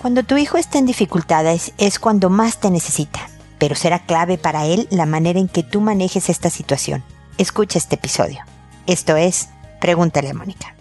Cuando tu hijo está en dificultades es cuando más te necesita, pero será clave para él la manera en que tú manejes esta situación. Escucha este episodio. Esto es Pregúntale a Mónica.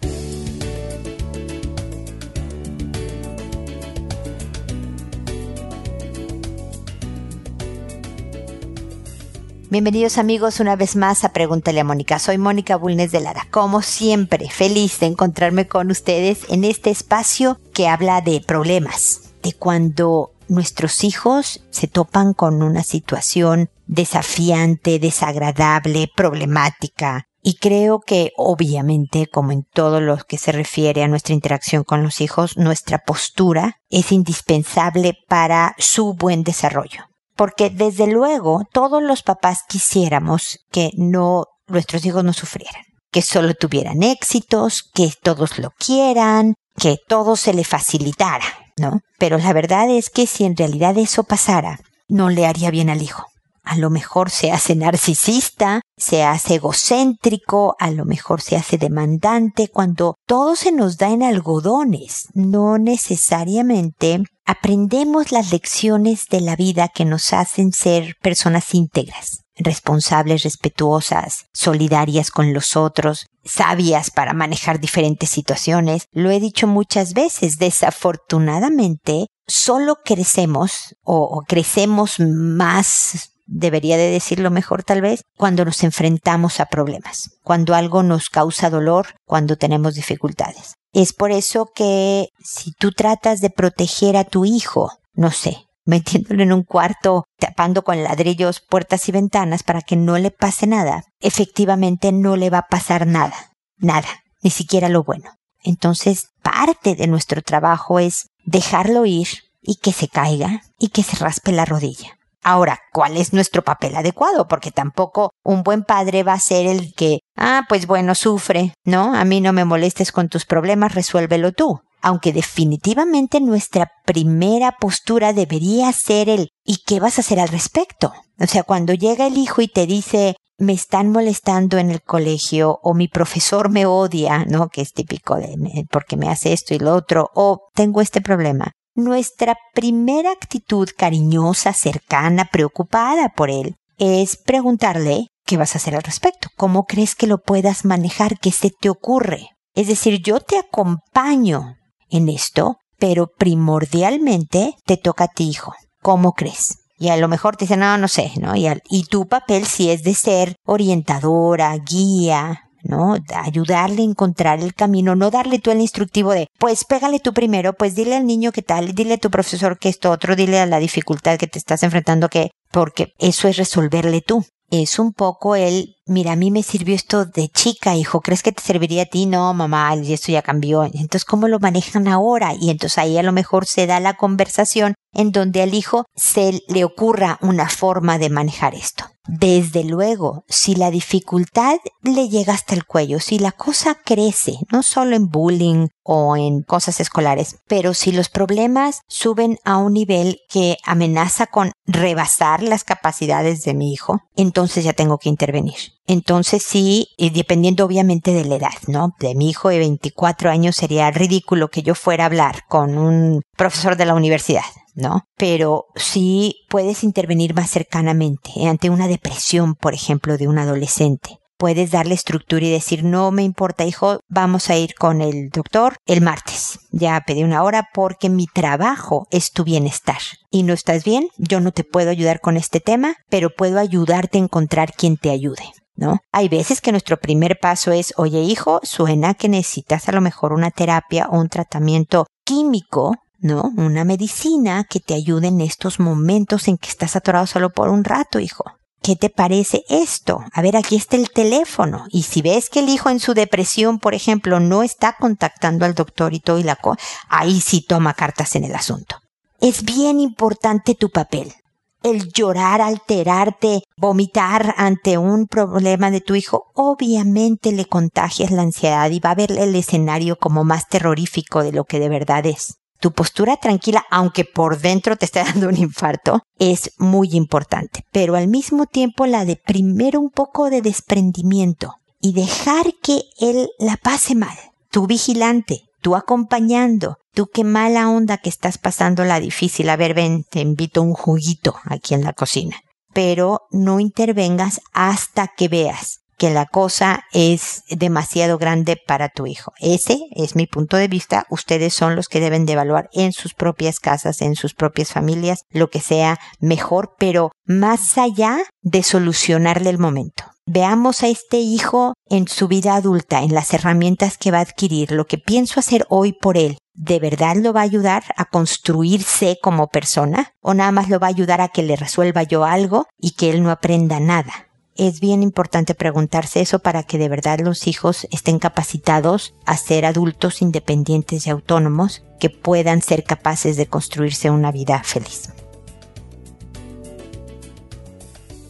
Bienvenidos amigos una vez más a Pregúntale a Mónica. Soy Mónica Bulnes de Lara. Como siempre, feliz de encontrarme con ustedes en este espacio que habla de problemas, de cuando nuestros hijos se topan con una situación desafiante, desagradable, problemática. Y creo que obviamente, como en todo lo que se refiere a nuestra interacción con los hijos, nuestra postura es indispensable para su buen desarrollo porque desde luego todos los papás quisiéramos que no nuestros hijos no sufrieran, que solo tuvieran éxitos, que todos lo quieran, que todo se le facilitara, ¿no? Pero la verdad es que si en realidad eso pasara, no le haría bien al hijo. A lo mejor se hace narcisista, se hace egocéntrico, a lo mejor se hace demandante, cuando todo se nos da en algodones, no necesariamente aprendemos las lecciones de la vida que nos hacen ser personas íntegras, responsables, respetuosas, solidarias con los otros, sabias para manejar diferentes situaciones. Lo he dicho muchas veces, desafortunadamente, solo crecemos o, crecemos más debería de decirlo mejor tal vez, cuando nos enfrentamos a problemas, cuando algo nos causa dolor, cuando tenemos dificultades. Es por eso que si tú tratas de proteger a tu hijo, no sé, metiéndolo en un cuarto, tapando con ladrillos puertas y ventanas para que no le pase nada, efectivamente no le va a pasar nada, nada, ni siquiera lo bueno. Entonces, parte de nuestro trabajo es dejarlo ir y que se caiga y que se raspe la rodilla. Ahora, ¿cuál es nuestro papel adecuado? Porque tampoco un buen padre va a ser el que, ah, pues bueno, sufre, ¿no? A mí no me molestes con tus problemas, resuélvelo tú. Aunque definitivamente nuestra primera postura debería ser el ¿y qué vas a hacer al respecto? O sea, cuando llega el hijo y te dice me están molestando en el colegio o mi profesor me odia, ¿no? Que es típico de porque me hace esto y lo otro o tengo este problema nuestra primera actitud cariñosa, cercana, preocupada por él, es preguntarle qué vas a hacer al respecto, cómo crees que lo puedas manejar, qué se te ocurre. Es decir, yo te acompaño en esto, pero primordialmente te toca a ti, hijo. ¿Cómo crees? Y a lo mejor te dicen, no, no sé, ¿no? Y, y tu papel sí es de ser orientadora, guía, ¿no? Ayudarle a encontrar el camino, no darle tú el instructivo de, pues pégale tú primero, pues dile al niño qué tal, dile a tu profesor que esto otro, dile a la dificultad que te estás enfrentando que, porque eso es resolverle tú. Es un poco el, mira, a mí me sirvió esto de chica, hijo, ¿crees que te serviría a ti? No, mamá, esto ya cambió. Entonces, ¿cómo lo manejan ahora? Y entonces ahí a lo mejor se da la conversación en donde al hijo se le ocurra una forma de manejar esto. Desde luego, si la dificultad le llega hasta el cuello, si la cosa crece, no solo en bullying o en cosas escolares, pero si los problemas suben a un nivel que amenaza con rebasar las capacidades de mi hijo, entonces ya tengo que intervenir. Entonces sí, y dependiendo obviamente de la edad, ¿no? De mi hijo de 24 años sería ridículo que yo fuera a hablar con un profesor de la universidad. ¿No? Pero sí puedes intervenir más cercanamente ante una depresión, por ejemplo, de un adolescente. Puedes darle estructura y decir, no me importa, hijo, vamos a ir con el doctor el martes. Ya pedí una hora porque mi trabajo es tu bienestar. Y no estás bien, yo no te puedo ayudar con este tema, pero puedo ayudarte a encontrar quien te ayude. ¿No? Hay veces que nuestro primer paso es, oye hijo, suena que necesitas a lo mejor una terapia o un tratamiento químico ¿no? Una medicina que te ayude en estos momentos en que estás atorado solo por un rato, hijo. ¿Qué te parece esto? A ver, aquí está el teléfono. Y si ves que el hijo en su depresión, por ejemplo, no está contactando al doctor y todo y la co, ahí sí toma cartas en el asunto. Es bien importante tu papel. El llorar, alterarte, vomitar ante un problema de tu hijo, obviamente le contagias la ansiedad y va a ver el escenario como más terrorífico de lo que de verdad es tu postura tranquila, aunque por dentro te esté dando un infarto, es muy importante. Pero al mismo tiempo la de primero un poco de desprendimiento y dejar que él la pase mal. Tu vigilante, tú acompañando, tú qué mala onda que estás pasando la difícil, a ver, ven, te invito un juguito aquí en la cocina. Pero no intervengas hasta que veas que la cosa es demasiado grande para tu hijo. Ese es mi punto de vista. Ustedes son los que deben de evaluar en sus propias casas, en sus propias familias, lo que sea mejor, pero más allá de solucionarle el momento. Veamos a este hijo en su vida adulta, en las herramientas que va a adquirir, lo que pienso hacer hoy por él. ¿De verdad lo va a ayudar a construirse como persona? ¿O nada más lo va a ayudar a que le resuelva yo algo y que él no aprenda nada? Es bien importante preguntarse eso para que de verdad los hijos estén capacitados a ser adultos independientes y autónomos que puedan ser capaces de construirse una vida feliz.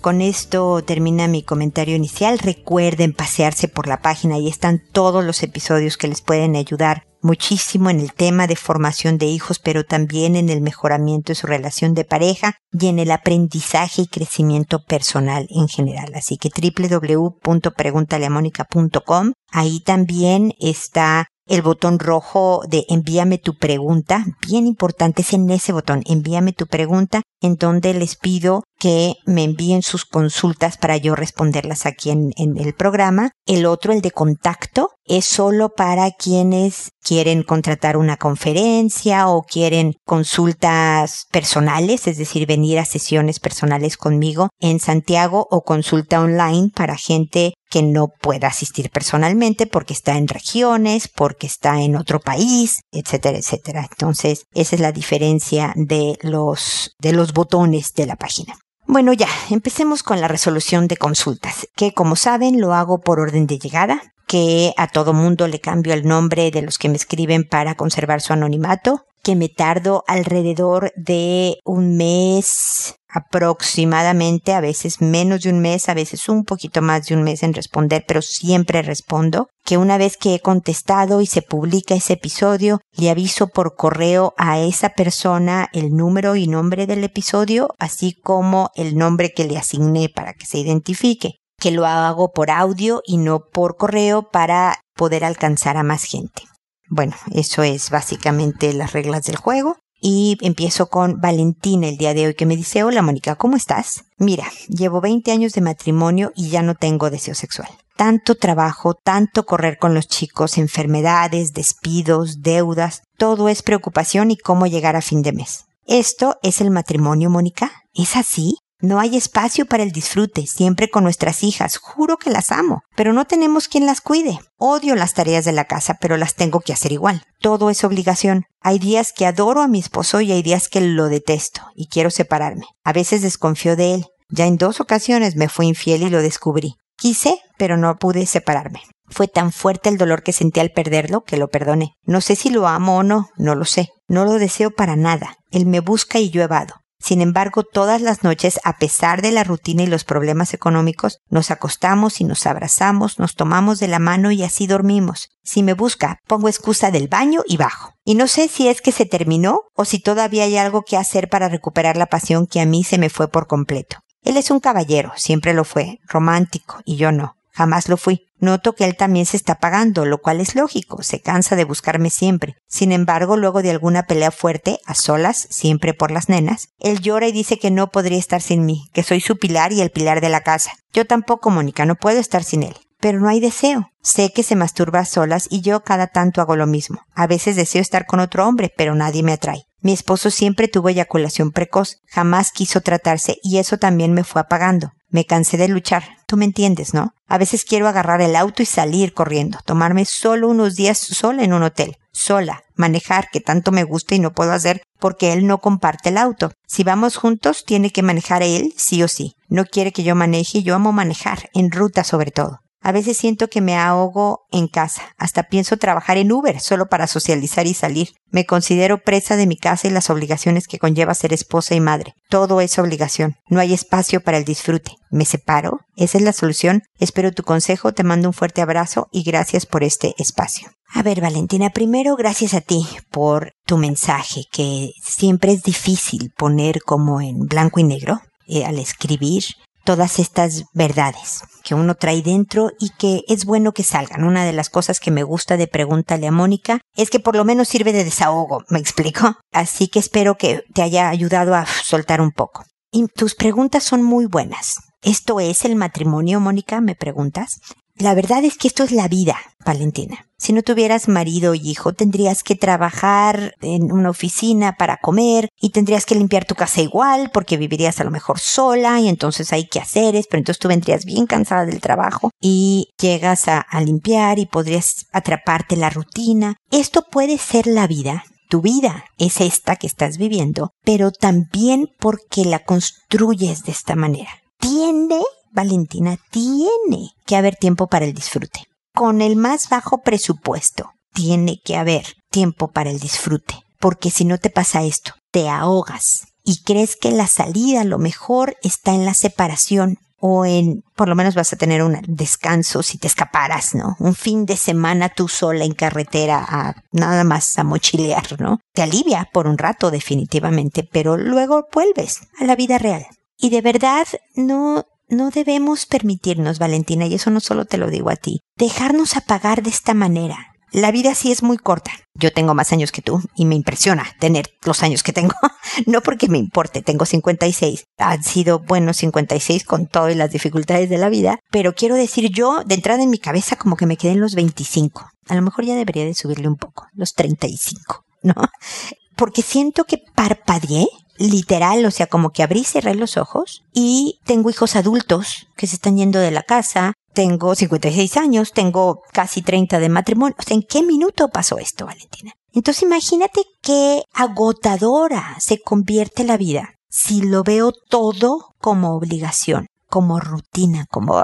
Con esto termina mi comentario inicial. Recuerden pasearse por la página y están todos los episodios que les pueden ayudar muchísimo en el tema de formación de hijos, pero también en el mejoramiento de su relación de pareja y en el aprendizaje y crecimiento personal en general. Así que www.preguntaleamónica.com. Ahí también está el botón rojo de envíame tu pregunta, bien importante es en ese botón, envíame tu pregunta, en donde les pido que me envíen sus consultas para yo responderlas aquí en, en, el programa. El otro, el de contacto, es solo para quienes quieren contratar una conferencia o quieren consultas personales, es decir, venir a sesiones personales conmigo en Santiago o consulta online para gente que no pueda asistir personalmente porque está en regiones, porque está en otro país, etcétera, etcétera. Entonces, esa es la diferencia de los, de los botones de la página. Bueno, ya, empecemos con la resolución de consultas, que como saben lo hago por orden de llegada, que a todo mundo le cambio el nombre de los que me escriben para conservar su anonimato, que me tardo alrededor de un mes aproximadamente, a veces menos de un mes, a veces un poquito más de un mes en responder, pero siempre respondo, que una vez que he contestado y se publica ese episodio, le aviso por correo a esa persona el número y nombre del episodio, así como el nombre que le asigné para que se identifique, que lo hago por audio y no por correo para poder alcanzar a más gente. Bueno, eso es básicamente las reglas del juego. Y empiezo con Valentina el día de hoy que me dice, hola Mónica, ¿cómo estás? Mira, llevo 20 años de matrimonio y ya no tengo deseo sexual. Tanto trabajo, tanto correr con los chicos, enfermedades, despidos, deudas, todo es preocupación y cómo llegar a fin de mes. ¿Esto es el matrimonio, Mónica? ¿Es así? No hay espacio para el disfrute, siempre con nuestras hijas, juro que las amo, pero no tenemos quien las cuide. Odio las tareas de la casa, pero las tengo que hacer igual. Todo es obligación. Hay días que adoro a mi esposo y hay días que lo detesto y quiero separarme. A veces desconfío de él. Ya en dos ocasiones me fue infiel y lo descubrí. Quise, pero no pude separarme. Fue tan fuerte el dolor que sentí al perderlo que lo perdoné. No sé si lo amo o no, no lo sé. No lo deseo para nada. Él me busca y yo evado. Sin embargo, todas las noches, a pesar de la rutina y los problemas económicos, nos acostamos y nos abrazamos, nos tomamos de la mano y así dormimos. Si me busca, pongo excusa del baño y bajo. Y no sé si es que se terminó o si todavía hay algo que hacer para recuperar la pasión que a mí se me fue por completo. Él es un caballero, siempre lo fue, romántico, y yo no. Jamás lo fui. Noto que él también se está pagando, lo cual es lógico, se cansa de buscarme siempre. Sin embargo, luego de alguna pelea fuerte, a solas, siempre por las nenas, él llora y dice que no podría estar sin mí, que soy su pilar y el pilar de la casa. Yo tampoco, Mónica, no puedo estar sin él. Pero no hay deseo. Sé que se masturba a solas y yo cada tanto hago lo mismo. A veces deseo estar con otro hombre, pero nadie me atrae. Mi esposo siempre tuvo eyaculación precoz, jamás quiso tratarse y eso también me fue apagando. Me cansé de luchar. Tú me entiendes, ¿no? A veces quiero agarrar el auto y salir corriendo, tomarme solo unos días sola en un hotel, sola, manejar, que tanto me gusta y no puedo hacer porque él no comparte el auto. Si vamos juntos, tiene que manejar él, sí o sí. No quiere que yo maneje y yo amo manejar, en ruta sobre todo. A veces siento que me ahogo en casa, hasta pienso trabajar en Uber solo para socializar y salir. Me considero presa de mi casa y las obligaciones que conlleva ser esposa y madre. Todo es obligación. No hay espacio para el disfrute. ¿Me separo? Esa es la solución. Espero tu consejo, te mando un fuerte abrazo y gracias por este espacio. A ver, Valentina, primero gracias a ti por tu mensaje, que siempre es difícil poner como en blanco y negro eh, al escribir todas estas verdades que uno trae dentro y que es bueno que salgan. Una de las cosas que me gusta de Pregúntale a Mónica es que por lo menos sirve de desahogo, me explico. Así que espero que te haya ayudado a soltar un poco. Y tus preguntas son muy buenas. ¿Esto es el matrimonio, Mónica? Me preguntas. La verdad es que esto es la vida, Valentina. Si no tuvieras marido y hijo, tendrías que trabajar en una oficina para comer y tendrías que limpiar tu casa igual porque vivirías a lo mejor sola y entonces hay que hacer, pero entonces tú vendrías bien cansada del trabajo y llegas a, a limpiar y podrías atraparte la rutina. Esto puede ser la vida tu vida es esta que estás viviendo, pero también porque la construyes de esta manera. Tiene Valentina, tiene que haber tiempo para el disfrute. Con el más bajo presupuesto, tiene que haber tiempo para el disfrute. Porque si no te pasa esto, te ahogas y crees que la salida lo mejor está en la separación o en, por lo menos vas a tener un descanso si te escaparas, ¿no? Un fin de semana tú sola en carretera a nada más a mochilear, ¿no? Te alivia por un rato definitivamente, pero luego vuelves a la vida real. Y de verdad no no debemos permitirnos, Valentina, y eso no solo te lo digo a ti, dejarnos apagar de esta manera. La vida sí es muy corta. Yo tengo más años que tú y me impresiona tener los años que tengo. no porque me importe, tengo 56. Han sido buenos 56 con todas las dificultades de la vida, pero quiero decir yo, de entrada en mi cabeza, como que me quedé en los 25. A lo mejor ya debería de subirle un poco, los 35, ¿no? Porque siento que parpadeé literal, o sea, como que abrí y cerré los ojos y tengo hijos adultos que se están yendo de la casa, tengo 56 años, tengo casi 30 de matrimonio. O sea, ¿en qué minuto pasó esto, Valentina? Entonces imagínate qué agotadora se convierte la vida si lo veo todo como obligación, como rutina, como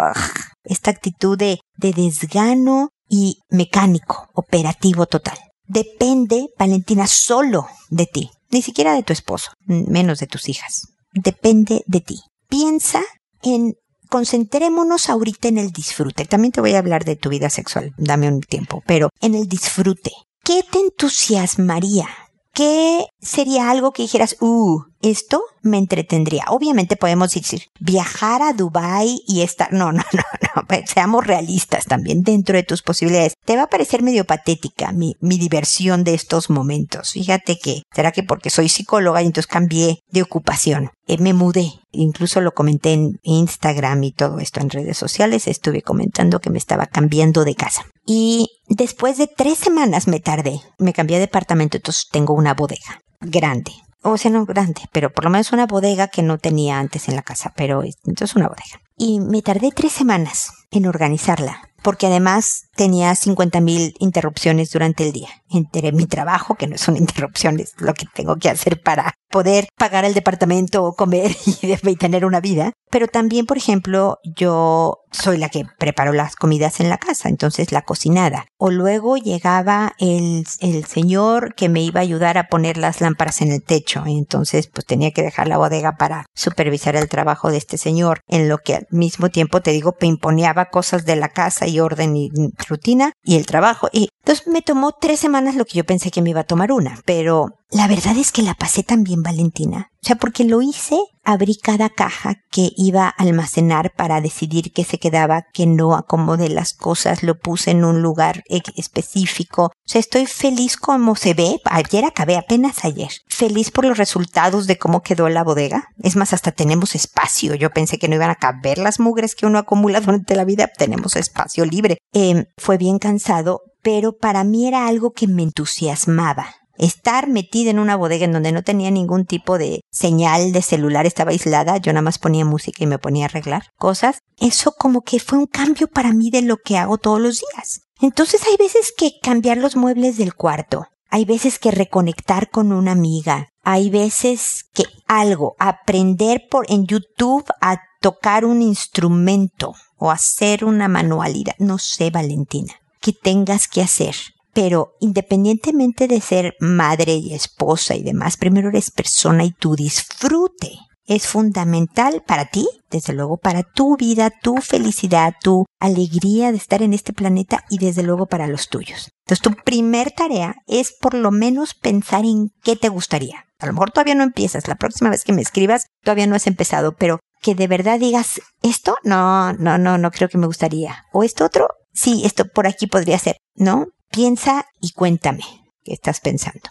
esta actitud de desgano y mecánico, operativo total. Depende, Valentina, solo de ti ni siquiera de tu esposo, menos de tus hijas. Depende de ti. Piensa en concentrémonos ahorita en el disfrute. También te voy a hablar de tu vida sexual, dame un tiempo, pero en el disfrute. ¿Qué te entusiasmaría? ¿Qué sería algo que dijeras, uh, esto me entretendría. Obviamente podemos decir viajar a Dubai y estar, no, no, no, no, pues, seamos realistas también dentro de tus posibilidades. Te va a parecer medio patética mi, mi diversión de estos momentos. Fíjate que, será que porque soy psicóloga y entonces cambié de ocupación. Eh, me mudé, incluso lo comenté en Instagram y todo esto en redes sociales, estuve comentando que me estaba cambiando de casa. Y después de tres semanas me tardé, me cambié de departamento, entonces tengo una bodega grande, o sea, no grande, pero por lo menos una bodega que no tenía antes en la casa, pero entonces una bodega. Y me tardé tres semanas en organizarla porque además tenía 50.000 interrupciones durante el día. Entre mi trabajo, que no es una interrupción, es lo que tengo que hacer para poder pagar el departamento, comer y, tener una vida. Pero también, por ejemplo, yo soy la que preparo las comidas en la casa, entonces la cocinada. O luego llegaba el, el señor que me iba a ayudar a poner las lámparas en el techo. Entonces, pues tenía que dejar la bodega para supervisar el trabajo de este señor, en lo que al mismo tiempo, te digo, pimponeaba cosas de la casa y orden y rutina y el trabajo. Y entonces me tomó tres semanas lo que yo pensé que me iba a tomar una, pero la verdad es que la pasé también, Valentina. O sea, porque lo hice, abrí cada caja que iba a almacenar para decidir qué se quedaba, que no acomodé las cosas, lo puse en un lugar específico. O sea, estoy feliz como se ve. Ayer acabé, apenas ayer. Feliz por los resultados de cómo quedó la bodega. Es más, hasta tenemos espacio. Yo pensé que no iban a caber las mugres que uno acumula durante la vida. Tenemos espacio libre. Eh, fue bien cansado, pero para mí era algo que me entusiasmaba estar metida en una bodega en donde no tenía ningún tipo de señal de celular, estaba aislada, yo nada más ponía música y me ponía a arreglar cosas, eso como que fue un cambio para mí de lo que hago todos los días. Entonces hay veces que cambiar los muebles del cuarto, hay veces que reconectar con una amiga, hay veces que algo, aprender por en YouTube a tocar un instrumento o hacer una manualidad, no sé, Valentina, que tengas que hacer pero independientemente de ser madre y esposa y demás, primero eres persona y tu disfrute es fundamental para ti, desde luego para tu vida, tu felicidad, tu alegría de estar en este planeta y desde luego para los tuyos. Entonces tu primer tarea es por lo menos pensar en qué te gustaría. A lo mejor todavía no empiezas, la próxima vez que me escribas todavía no has empezado, pero que de verdad digas esto, no, no, no, no creo que me gustaría. O esto otro, sí, esto por aquí podría ser, ¿no? Piensa y cuéntame. que estás pensando.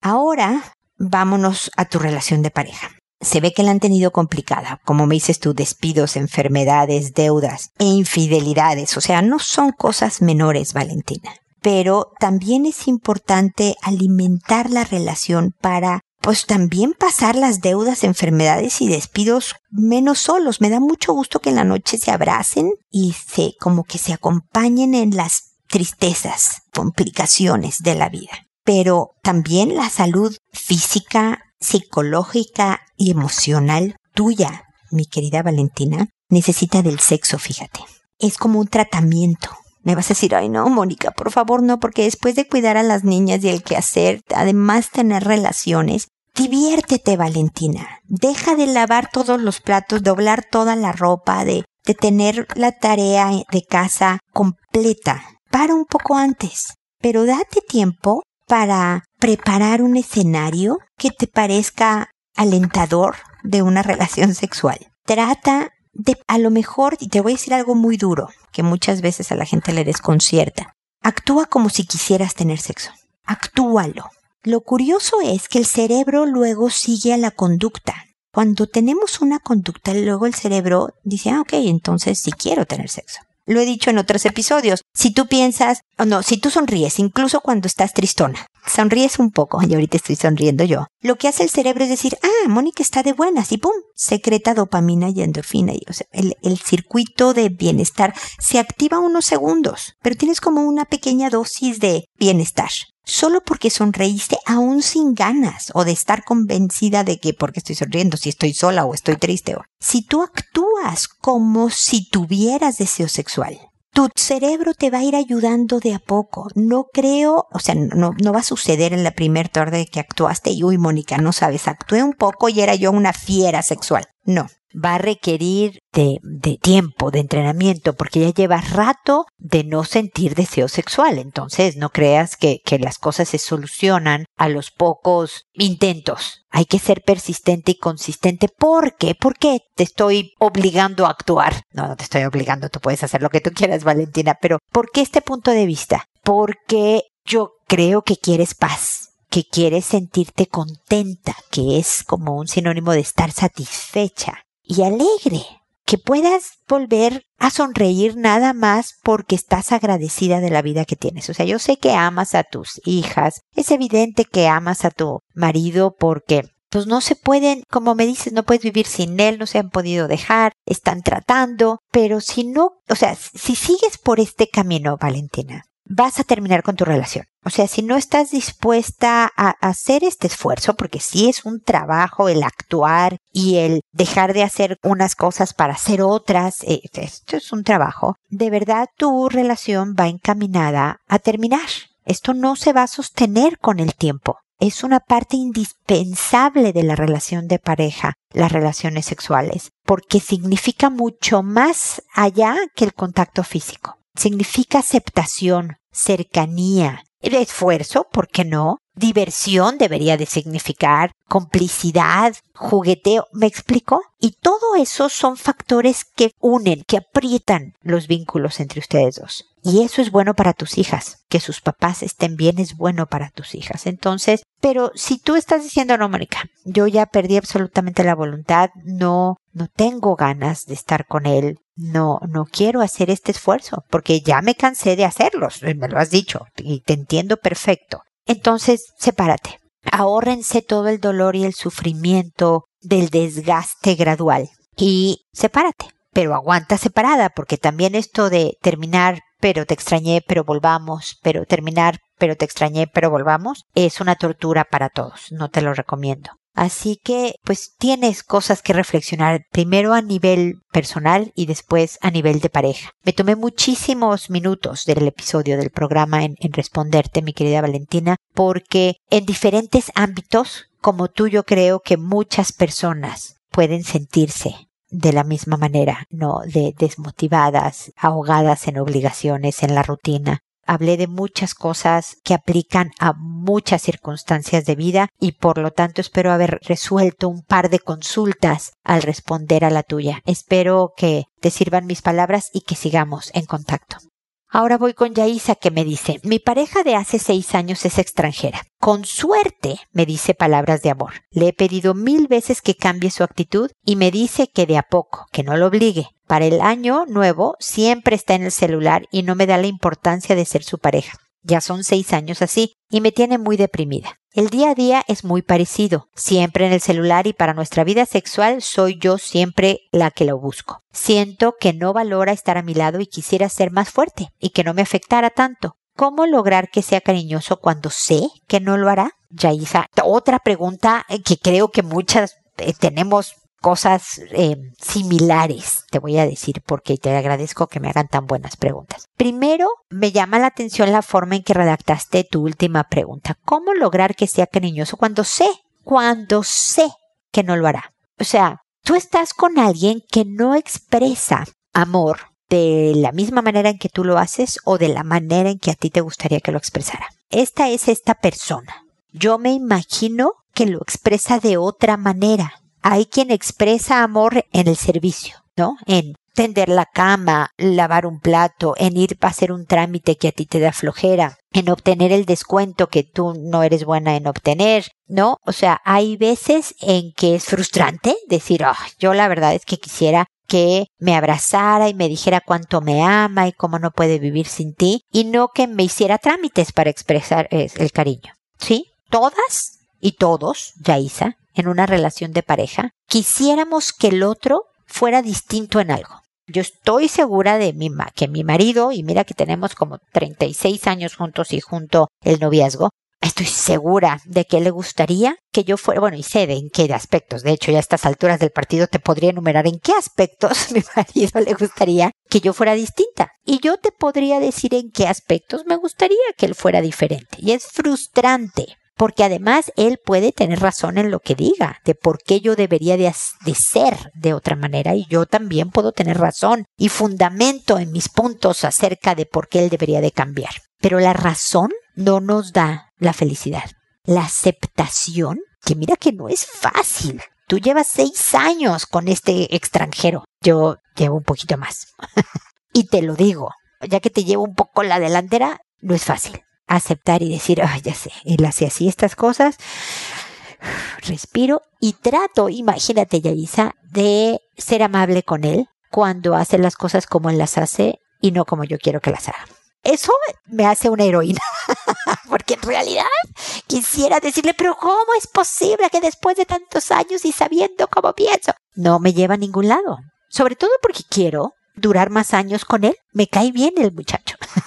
Ahora vámonos a tu relación de pareja. Se ve que la han tenido complicada, como me dices tú, despidos, enfermedades, deudas e infidelidades. O sea, no son cosas menores, Valentina. Pero también es importante alimentar la relación para pues también pasar las deudas, enfermedades y despidos menos solos. Me da mucho gusto que en la noche se abracen y se como que se acompañen en las tristezas, complicaciones de la vida. Pero también la salud física, psicológica y emocional tuya, mi querida Valentina, necesita del sexo, fíjate. Es como un tratamiento. Me vas a decir, ay no, Mónica, por favor no, porque después de cuidar a las niñas y el quehacer, además tener relaciones, Diviértete, Valentina. Deja de lavar todos los platos, doblar toda la ropa, de, de tener la tarea de casa completa. Para un poco antes, pero date tiempo para preparar un escenario que te parezca alentador de una relación sexual. Trata de, a lo mejor, y te voy a decir algo muy duro, que muchas veces a la gente le desconcierta. Actúa como si quisieras tener sexo. Actúalo. Lo curioso es que el cerebro luego sigue a la conducta. Cuando tenemos una conducta, luego el cerebro dice, ah, ok, entonces sí quiero tener sexo. Lo he dicho en otros episodios. Si tú piensas, o no, si tú sonríes, incluso cuando estás tristona, sonríes un poco, y ahorita estoy sonriendo yo, lo que hace el cerebro es decir, ah, Mónica está de buenas, y pum, secreta dopamina y endorfina. Y, o el, el circuito de bienestar se activa unos segundos, pero tienes como una pequeña dosis de bienestar solo porque sonreíste aún sin ganas o de estar convencida de que porque estoy sonriendo, si estoy sola o estoy triste. Si tú actúas como si tuvieras deseo sexual, tu cerebro te va a ir ayudando de a poco. No creo, o sea, no, no va a suceder en la primer tarde que actuaste y uy, Mónica, no sabes, actué un poco y era yo una fiera sexual. No, va a requerir de, tiempo, de entrenamiento, porque ya lleva rato de no sentir deseo sexual. Entonces, no creas que, que las cosas se solucionan a los pocos intentos. Hay que ser persistente y consistente. ¿Por qué? ¿Por qué te estoy obligando a actuar? No, no te estoy obligando, tú puedes hacer lo que tú quieras, Valentina, pero ¿por qué este punto de vista? Porque yo creo que quieres paz que quieres sentirte contenta, que es como un sinónimo de estar satisfecha y alegre, que puedas volver a sonreír nada más porque estás agradecida de la vida que tienes. O sea, yo sé que amas a tus hijas, es evidente que amas a tu marido porque pues no se pueden, como me dices, no puedes vivir sin él, no se han podido dejar, están tratando, pero si no, o sea, si sigues por este camino, Valentina, vas a terminar con tu relación. O sea, si no estás dispuesta a hacer este esfuerzo, porque sí es un trabajo el actuar y el dejar de hacer unas cosas para hacer otras, eh, esto es un trabajo, de verdad tu relación va encaminada a terminar. Esto no se va a sostener con el tiempo. Es una parte indispensable de la relación de pareja, las relaciones sexuales, porque significa mucho más allá que el contacto físico significa aceptación, cercanía, esfuerzo, ¿por qué no? Diversión debería de significar complicidad, jugueteo, ¿me explico? Y todo eso son factores que unen, que aprietan los vínculos entre ustedes dos. Y eso es bueno para tus hijas. Que sus papás estén bien es bueno para tus hijas. Entonces, pero si tú estás diciendo, no, Mónica, yo ya perdí absolutamente la voluntad, no, no tengo ganas de estar con él, no, no quiero hacer este esfuerzo, porque ya me cansé de hacerlos, me lo has dicho, y te entiendo perfecto. Entonces, sepárate. Ahórrense todo el dolor y el sufrimiento del desgaste gradual y sepárate. Pero aguanta separada, porque también esto de terminar pero te extrañé, pero volvamos, pero terminar, pero te extrañé, pero volvamos, es una tortura para todos. No te lo recomiendo. Así que, pues tienes cosas que reflexionar, primero a nivel personal y después a nivel de pareja. Me tomé muchísimos minutos del episodio del programa en, responderte, mi querida Valentina, porque en diferentes ámbitos, como tú, yo creo que muchas personas pueden sentirse de la misma manera, no de desmotivadas, ahogadas en obligaciones, en la rutina. Hablé de muchas cosas que aplican a muchas circunstancias de vida y por lo tanto espero haber resuelto un par de consultas al responder a la tuya. Espero que te sirvan mis palabras y que sigamos en contacto. Ahora voy con Yaisa que me dice, mi pareja de hace seis años es extranjera. Con suerte me dice palabras de amor. Le he pedido mil veces que cambie su actitud y me dice que de a poco, que no lo obligue. Para el año nuevo siempre está en el celular y no me da la importancia de ser su pareja. Ya son seis años así y me tiene muy deprimida. El día a día es muy parecido, siempre en el celular y para nuestra vida sexual soy yo siempre la que lo busco. Siento que no valora estar a mi lado y quisiera ser más fuerte y que no me afectara tanto. ¿Cómo lograr que sea cariñoso cuando sé que no lo hará? Yaisa, otra pregunta que creo que muchas eh, tenemos cosas eh, similares, te voy a decir, porque te agradezco que me hagan tan buenas preguntas. Primero, me llama la atención la forma en que redactaste tu última pregunta. ¿Cómo lograr que sea cariñoso cuando sé, cuando sé que no lo hará? O sea, tú estás con alguien que no expresa amor de la misma manera en que tú lo haces o de la manera en que a ti te gustaría que lo expresara. Esta es esta persona. Yo me imagino que lo expresa de otra manera hay quien expresa amor en el servicio, ¿no? En tender la cama, lavar un plato, en ir a hacer un trámite que a ti te da flojera, en obtener el descuento que tú no eres buena en obtener, ¿no? O sea, hay veces en que es frustrante decir, oh, yo la verdad es que quisiera que me abrazara y me dijera cuánto me ama y cómo no puede vivir sin ti, y no que me hiciera trámites para expresar eh, el cariño. ¿Sí? Todas y todos, Yaisa, en una relación de pareja, quisiéramos que el otro fuera distinto en algo. Yo estoy segura de mi que mi marido, y mira que tenemos como 36 años juntos y junto el noviazgo, estoy segura de que le gustaría que yo fuera, bueno, y sé de en qué aspectos, de hecho ya a estas alturas del partido te podría enumerar en qué aspectos mi marido le gustaría que yo fuera distinta. Y yo te podría decir en qué aspectos me gustaría que él fuera diferente. Y es frustrante porque además él puede tener razón en lo que diga, de por qué yo debería de, ser de otra manera y yo también puedo tener razón y fundamento en mis puntos acerca de por qué él debería de cambiar. Pero la razón no nos da la felicidad. La aceptación, que mira que no es fácil. Tú llevas seis años con este extranjero. Yo llevo un poquito más. y te lo digo, ya que te llevo un poco la delantera, no es fácil aceptar y decir, ay, ya sé, él hace así estas cosas. Respiro y trato, imagínate, Yaisa, de ser amable con él cuando hace las cosas como él las hace y no como yo quiero que las haga. Eso me hace una heroína, porque en realidad quisiera decirle, pero ¿cómo es posible que después de tantos años y sabiendo cómo pienso, no me lleva a ningún lado? Sobre todo porque quiero durar más años con él. Me cae bien el muchacho.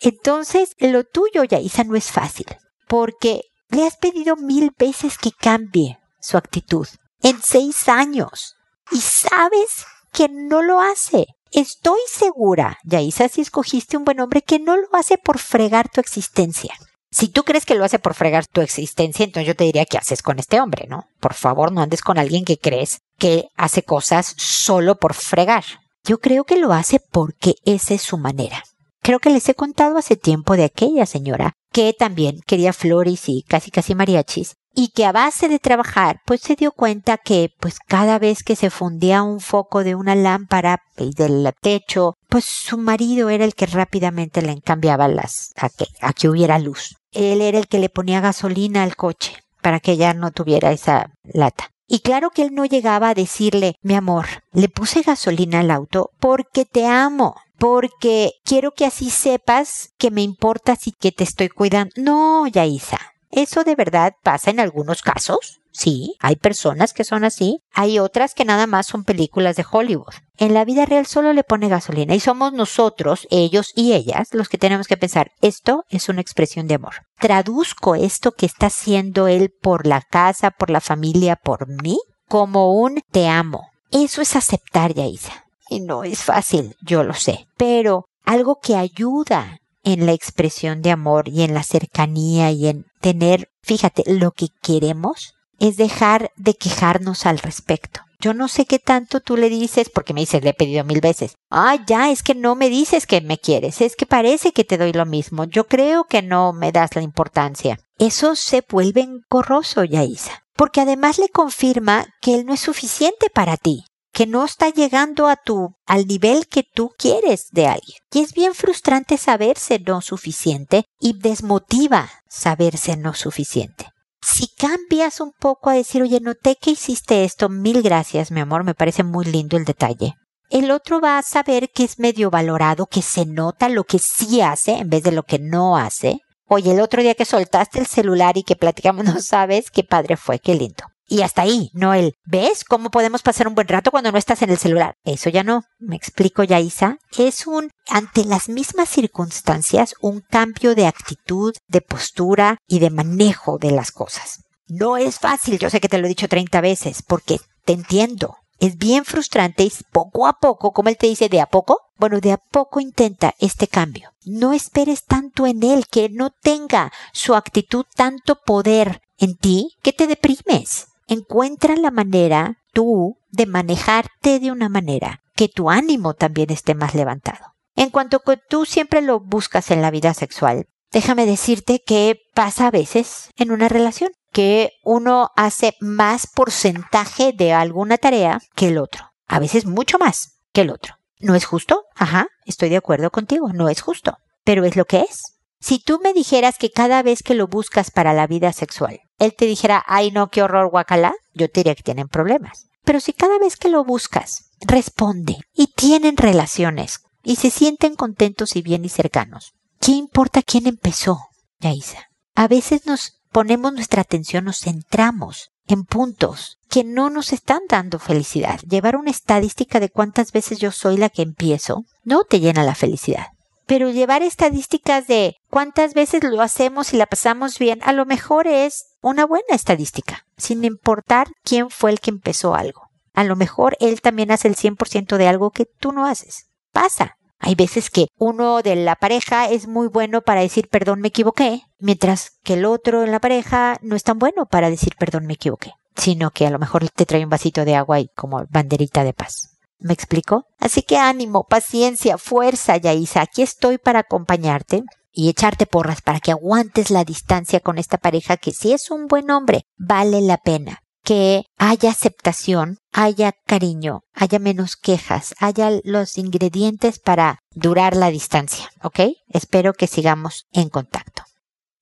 Entonces, lo tuyo, Yaisa, no es fácil, porque le has pedido mil veces que cambie su actitud en seis años y sabes que no lo hace. Estoy segura, Yaisa, si escogiste un buen hombre, que no lo hace por fregar tu existencia. Si tú crees que lo hace por fregar tu existencia, entonces yo te diría que haces con este hombre, ¿no? Por favor, no andes con alguien que crees que hace cosas solo por fregar. Yo creo que lo hace porque esa es su manera. Creo que les he contado hace tiempo de aquella señora que también quería flores y casi casi mariachis y que a base de trabajar pues se dio cuenta que pues cada vez que se fundía un foco de una lámpara y del techo pues su marido era el que rápidamente le cambiaba las a que, a que hubiera luz. Él era el que le ponía gasolina al coche para que ella no tuviera esa lata. Y claro que él no llegaba a decirle, mi amor, le puse gasolina al auto porque te amo porque quiero que así sepas que me importas y que te estoy cuidando. No, Yaisa, eso de verdad pasa en algunos casos. Sí, hay personas que son así, hay otras que nada más son películas de Hollywood. En la vida real solo le pone gasolina y somos nosotros, ellos y ellas, los que tenemos que pensar, esto es una expresión de amor. Traduzco esto que está haciendo él por la casa, por la familia, por mí, como un te amo. Eso es aceptar, Yaisa. Y no es fácil, yo lo sé, pero algo que ayuda en la expresión de amor y en la cercanía y en tener, fíjate, lo que queremos es dejar de quejarnos al respecto. Yo no sé qué tanto tú le dices, porque me dices, le he pedido mil veces. Ah, ya, es que no me dices que me quieres, es que parece que te doy lo mismo. Yo creo que no me das la importancia. Eso se vuelve engorroso, Yaisa, porque además le confirma que él no es suficiente para ti que no está llegando a tu al nivel que tú quieres de alguien. Y es bien frustrante saberse no suficiente y desmotiva saberse no suficiente. Si cambias un poco a decir, oye, noté que hiciste esto, mil gracias, mi amor, me parece muy lindo el detalle. El otro va a saber que es medio valorado, que se nota lo que sí hace en vez de lo que no hace. Oye, el otro día que soltaste el celular y que platicamos, no sabes qué padre fue, qué lindo. Y hasta ahí, no el, ¿ves cómo podemos pasar un buen rato cuando no estás en el celular? Eso ya no. Me explico ya, Isa. Es un, ante las mismas circunstancias, un cambio de actitud, de postura y de manejo de las cosas. No es fácil, yo sé que te lo he dicho 30 veces, porque te entiendo. Es bien frustrante y poco a poco, como él te dice, de a poco, bueno, de a poco intenta este cambio. No esperes tanto en él, que no tenga su actitud tanto poder en ti, que te deprimes encuentra la manera tú de manejarte de una manera que tu ánimo también esté más levantado. En cuanto que tú siempre lo buscas en la vida sexual, déjame decirte que pasa a veces en una relación que uno hace más porcentaje de alguna tarea que el otro, a veces mucho más que el otro. ¿No es justo? Ajá, estoy de acuerdo contigo, no es justo, pero es lo que es. Si tú me dijeras que cada vez que lo buscas para la vida sexual, él te dijera, ay no, qué horror, guacala, yo te diría que tienen problemas. Pero si cada vez que lo buscas, responde y tienen relaciones y se sienten contentos y bien y cercanos, ¿qué importa quién empezó, Yaisa? A veces nos ponemos nuestra atención, nos centramos en puntos que no nos están dando felicidad. Llevar una estadística de cuántas veces yo soy la que empiezo no te llena la felicidad pero llevar estadísticas de cuántas veces lo hacemos y la pasamos bien, a lo mejor es una buena estadística, sin importar quién fue el que empezó algo. A lo mejor él también hace el 100% de algo que tú no haces. Pasa. Hay veces que uno de la pareja es muy bueno para decir perdón me equivoqué, mientras que el otro en la pareja no es tan bueno para decir perdón me equivoqué, sino que a lo mejor te trae un vasito de agua y como banderita de paz. ¿Me explico? Así que ánimo, paciencia, fuerza, Yaisa. Aquí estoy para acompañarte y echarte porras para que aguantes la distancia con esta pareja que si es un buen hombre, vale la pena. Que haya aceptación, haya cariño, haya menos quejas, haya los ingredientes para durar la distancia, ¿ok? Espero que sigamos en contacto.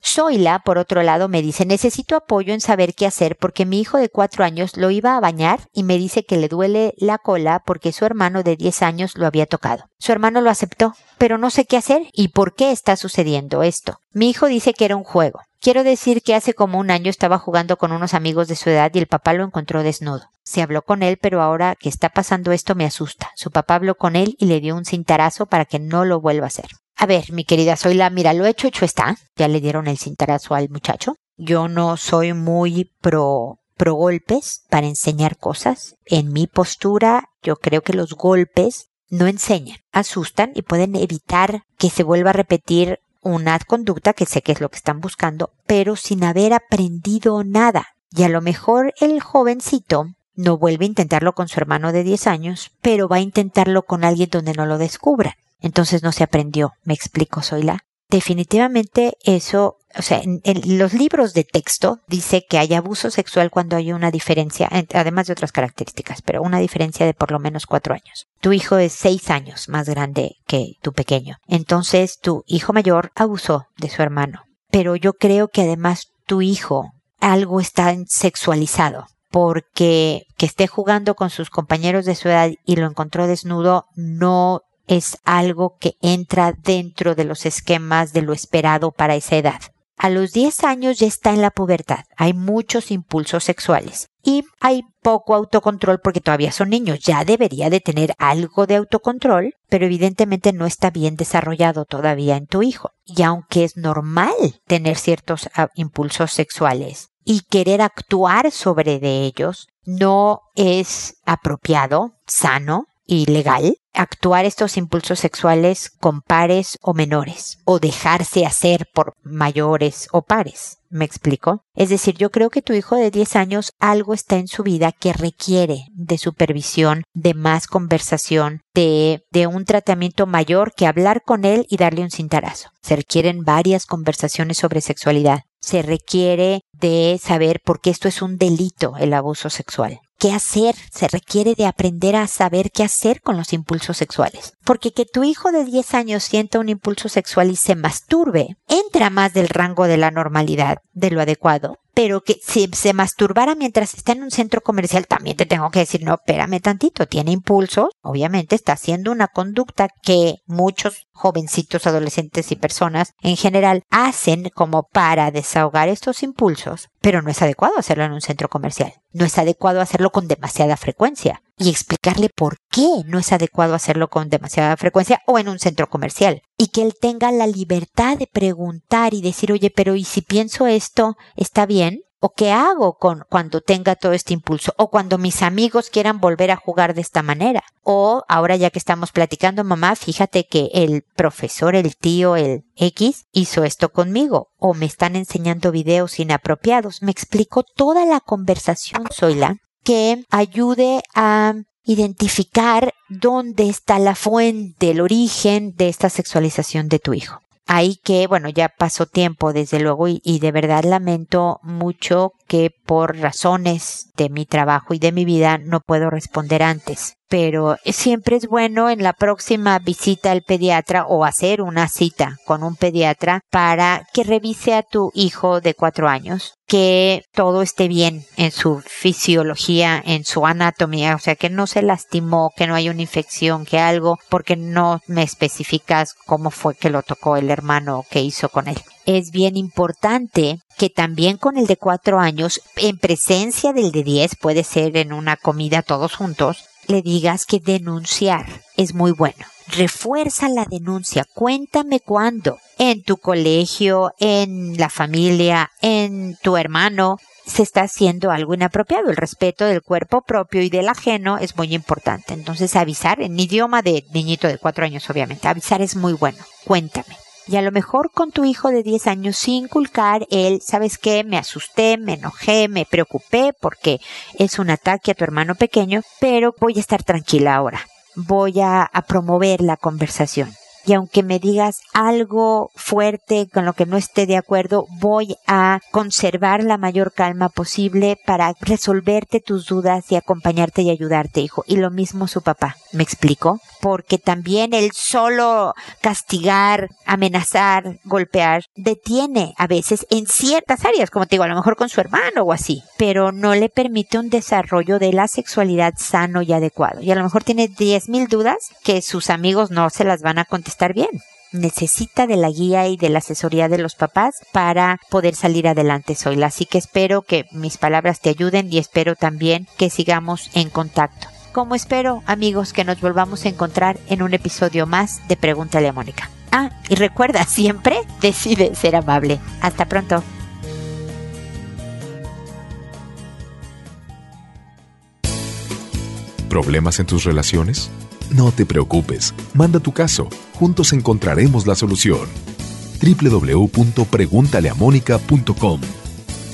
Zoila, por otro lado, me dice, necesito apoyo en saber qué hacer porque mi hijo de cuatro años lo iba a bañar y me dice que le duele la cola porque su hermano de diez años lo había tocado. Su hermano lo aceptó, pero no sé qué hacer y por qué está sucediendo esto. Mi hijo dice que era un juego. Quiero decir que hace como un año estaba jugando con unos amigos de su edad y el papá lo encontró desnudo. Se habló con él, pero ahora que está pasando esto me asusta. Su papá habló con él y le dio un cintarazo para que no lo vuelva a hacer. A ver, mi querida Zoila, mira, lo hecho, hecho está. Ya le dieron el cintarazo al muchacho. Yo no soy muy pro, pro golpes para enseñar cosas. En mi postura, yo creo que los golpes no enseñan, asustan y pueden evitar que se vuelva a repetir una conducta que sé que es lo que están buscando, pero sin haber aprendido nada. Y a lo mejor el jovencito no vuelve a intentarlo con su hermano de 10 años, pero va a intentarlo con alguien donde no lo descubra entonces no se aprendió. Me explico, Zoila. Definitivamente eso, o sea, en, los libros de texto dice que hay abuso sexual cuando hay una diferencia, además de otras características, pero una diferencia de por lo menos cuatro años. Tu hijo es seis años más grande que tu pequeño. Entonces tu hijo mayor abusó de su hermano. Pero yo creo que además tu hijo algo está sexualizado porque que esté jugando con sus compañeros de su edad y lo encontró desnudo no es algo que entra dentro de los esquemas de lo esperado para esa edad. A los 10 años ya está en la pubertad, hay muchos impulsos sexuales y hay poco autocontrol porque todavía son niños, ya debería de tener algo de autocontrol, pero evidentemente no está bien desarrollado todavía en tu hijo. Y aunque es normal tener ciertos ah, impulsos sexuales y querer actuar sobre de ellos, no es apropiado, sano y actuar estos impulsos sexuales con pares o menores o dejarse hacer por mayores o pares. ¿Me explico? Es decir, yo creo que tu hijo de 10 años algo está en su vida que requiere de supervisión, de más conversación, de, de un tratamiento mayor que hablar con él y darle un cintarazo. Se requieren varias conversaciones sobre sexualidad. Se requiere de saber por qué esto es un delito, el abuso sexual qué hacer, se requiere de aprender a saber qué hacer con los impulsos sexuales. Porque que tu hijo de 10 años sienta un impulso sexual y se masturbe, entra más del rango de la normalidad, de lo adecuado, pero que si se masturbara mientras está en un centro comercial, también te tengo que decir, no, espérame tantito, tiene impulsos, obviamente está haciendo una conducta que muchos jovencitos, adolescentes y personas en general hacen como para desahogar estos impulsos, pero no es adecuado hacerlo en un centro comercial, no es adecuado hacerlo con demasiada frecuencia y explicarle por qué no es adecuado hacerlo con demasiada frecuencia o en un centro comercial. Y que él tenga la libertad de preguntar y decir, oye, pero ¿y si pienso esto está bien? ¿O qué hago con cuando tenga todo este impulso? ¿O cuando mis amigos quieran volver a jugar de esta manera? O ahora ya que estamos platicando, mamá, fíjate que el profesor, el tío, el X hizo esto conmigo. O me están enseñando videos inapropiados. Me explico toda la conversación, Zoila, que ayude a identificar dónde está la fuente, el origen de esta sexualización de tu hijo. Ahí que, bueno, ya pasó tiempo, desde luego, y, y, de verdad lamento mucho que por razones de mi trabajo y de mi vida no puedo responder antes pero siempre es bueno en la próxima visita al pediatra o hacer una cita con un pediatra para que revise a tu hijo de cuatro años que todo esté bien en su fisiología, en su anatomía, o sea, que no se lastimó, que no hay una infección, que algo, porque no me especificas cómo fue que lo tocó el hermano o qué hizo con él. Es bien importante que también con el de cuatro años, en presencia del de diez, puede ser en una comida todos juntos, le digas que denunciar es muy bueno. Refuerza la denuncia. Cuéntame cuándo. En tu colegio, en la familia, en tu hermano, se está haciendo algo inapropiado. El respeto del cuerpo propio y del ajeno es muy importante. Entonces avisar en idioma de niñito de cuatro años, obviamente. Avisar es muy bueno. Cuéntame y a lo mejor con tu hijo de 10 años sin inculcar él, ¿sabes qué? Me asusté, me enojé, me preocupé porque es un ataque a tu hermano pequeño, pero voy a estar tranquila ahora. Voy a, a promover la conversación y aunque me digas algo fuerte con lo que no esté de acuerdo, voy a conservar la mayor calma posible para resolverte tus dudas y acompañarte y ayudarte, hijo. Y lo mismo su papá. ¿Me explico? Porque también el solo castigar, amenazar, golpear, detiene a veces en ciertas áreas, como te digo, a lo mejor con su hermano o así, pero no le permite un desarrollo de la sexualidad sano y adecuado. Y a lo mejor tiene 10.000 dudas que sus amigos no se las van a contestar estar bien. Necesita de la guía y de la asesoría de los papás para poder salir adelante, Zoila. Así que espero que mis palabras te ayuden y espero también que sigamos en contacto. Como espero, amigos, que nos volvamos a encontrar en un episodio más de Pregúntale a Mónica. Ah, y recuerda, siempre decide ser amable. Hasta pronto. ¿Problemas en tus relaciones? No te preocupes, manda tu caso, juntos encontraremos la solución. www.preguntaleamónica.com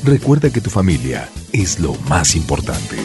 Recuerda que tu familia es lo más importante.